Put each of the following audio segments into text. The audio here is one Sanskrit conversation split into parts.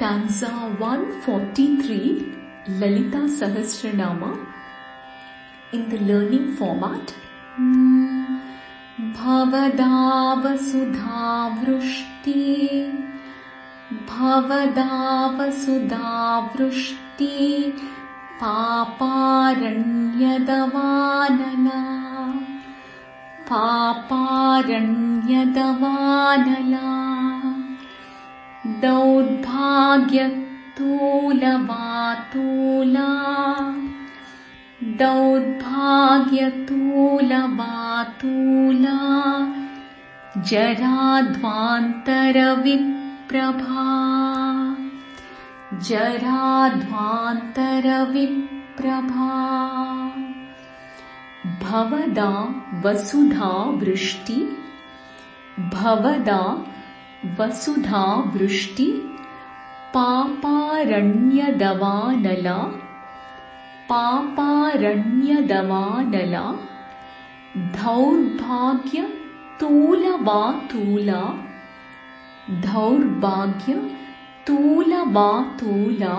stanza 143 Lalita Sahasranama in the learning format. भवदावसुधावृष्टि भवदावसुधावृष्टि पापारण्यदवानला पापारण्यदवानला दौर्भाग्यतूलवातूला दौर्भाग्यतूलवातूला जराध्वान्तरविप्रभा जराध्वान्तरविप्रभा। भवदा वसुधा वृष्टि भवदा वसुधा वृष्टि पापारण्यदवानला पापारण्यदवानला दौर्भाग्यतूलवातूला दौर्भाग्यतूलवातूला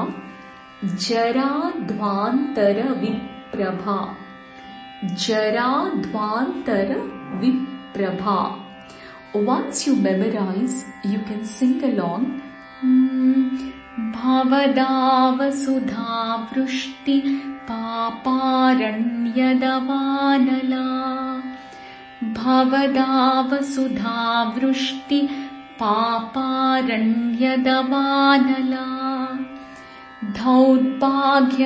जराध्वान्तरविप्रभा जराध्वान्तरविप्रभा once you memorize, you can sing along. भवदावसुधा वृष्टि पापारण्यदवानला भवदावसुधा वृष्टि पापारण्यदवानला दौर्भाग्यतूलवातूला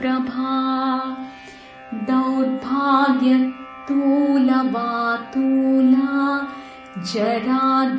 जराध्वान्तरविप्रभा दौर्भाग्यतूलवातूला जराध्वान्तरविप्रभा